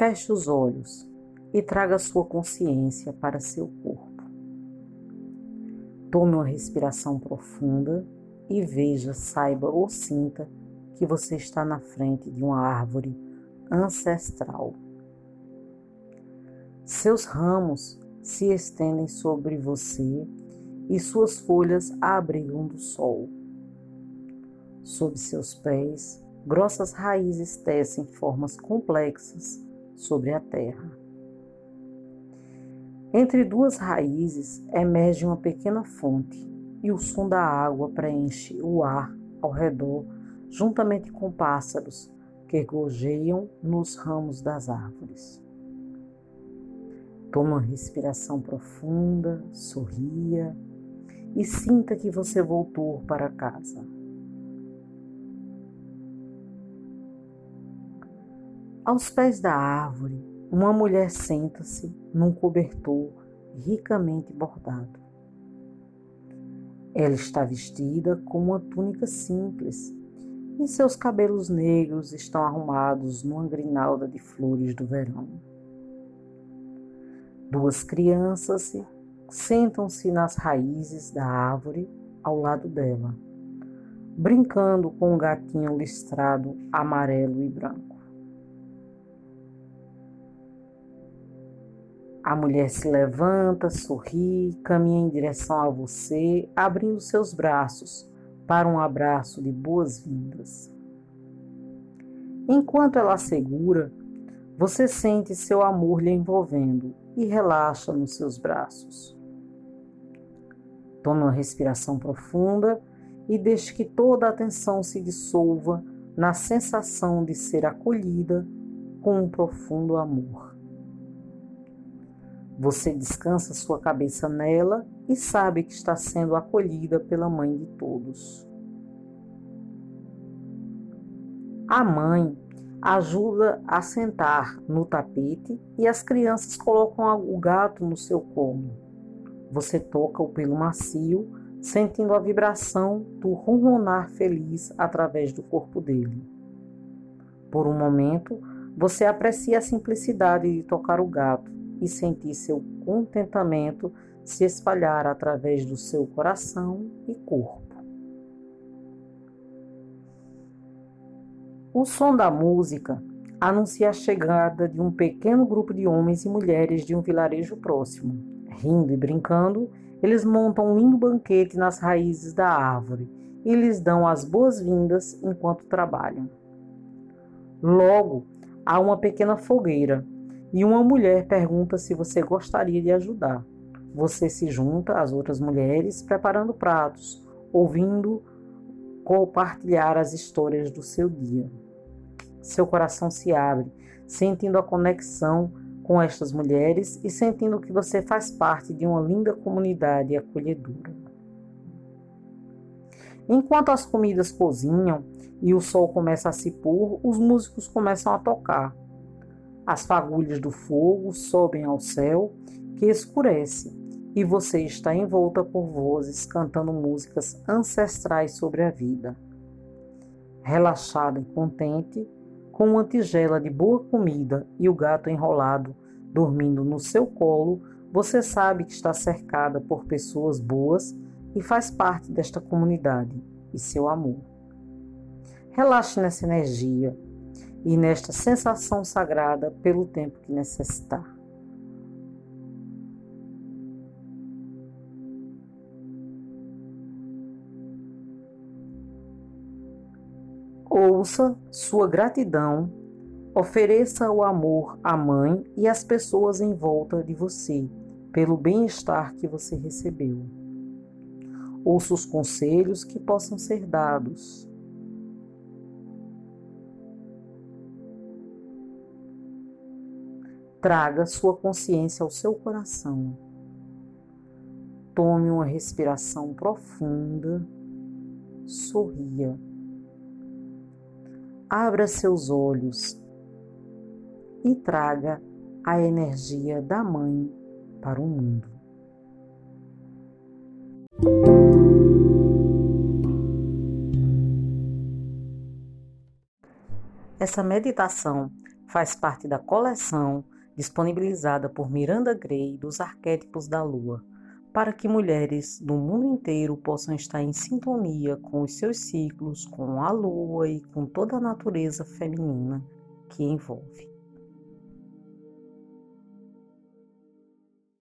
Feche os olhos e traga sua consciência para seu corpo. Tome uma respiração profunda e veja, saiba ou sinta que você está na frente de uma árvore ancestral. Seus ramos se estendem sobre você e suas folhas abrigam do sol. Sob seus pés, grossas raízes tecem formas complexas sobre a terra. Entre duas raízes emerge uma pequena fonte e o som da água preenche o ar ao redor, juntamente com pássaros que gorjeiam nos ramos das árvores. Toma uma respiração profunda, sorria e sinta que você voltou para casa. Aos pés da árvore, uma mulher senta-se num cobertor ricamente bordado. Ela está vestida com uma túnica simples e seus cabelos negros estão arrumados numa grinalda de flores do verão. Duas crianças sentam-se nas raízes da árvore ao lado dela, brincando com um gatinho listrado amarelo e branco. A mulher se levanta, sorri, caminha em direção a você, abrindo seus braços para um abraço de boas-vindas. Enquanto ela segura, você sente seu amor lhe envolvendo e relaxa nos seus braços. Tome uma respiração profunda e deixe que toda a atenção se dissolva na sensação de ser acolhida com um profundo amor. Você descansa sua cabeça nela e sabe que está sendo acolhida pela mãe de todos. A mãe ajuda a sentar no tapete e as crianças colocam o gato no seu colo. Você toca o pelo macio, sentindo a vibração do ronronar feliz através do corpo dele. Por um momento, você aprecia a simplicidade de tocar o gato e sentir seu contentamento se espalhar através do seu coração e corpo. O som da música anuncia a chegada de um pequeno grupo de homens e mulheres de um vilarejo próximo. Rindo e brincando, eles montam um lindo banquete nas raízes da árvore e lhes dão as boas-vindas enquanto trabalham. Logo, há uma pequena fogueira e uma mulher pergunta se você gostaria de ajudar. Você se junta às outras mulheres preparando pratos, ouvindo compartilhar as histórias do seu dia. Seu coração se abre, sentindo a conexão com estas mulheres e sentindo que você faz parte de uma linda comunidade acolhedora. Enquanto as comidas cozinham e o sol começa a se pôr, os músicos começam a tocar as fagulhas do fogo sobem ao céu, que escurece, e você está envolta por vozes cantando músicas ancestrais sobre a vida. Relaxada e contente, com uma tigela de boa comida e o gato enrolado dormindo no seu colo, você sabe que está cercada por pessoas boas e faz parte desta comunidade e seu amor. Relaxe nessa energia e nesta sensação sagrada pelo tempo que necessitar. Ouça sua gratidão, ofereça o amor à mãe e às pessoas em volta de você pelo bem-estar que você recebeu. Ouça os conselhos que possam ser dados Traga sua consciência ao seu coração. Tome uma respiração profunda. Sorria. Abra seus olhos e traga a energia da Mãe para o mundo. Essa meditação faz parte da coleção disponibilizada por Miranda Gray dos arquétipos da Lua, para que mulheres do mundo inteiro possam estar em sintonia com os seus ciclos, com a Lua e com toda a natureza feminina que envolve.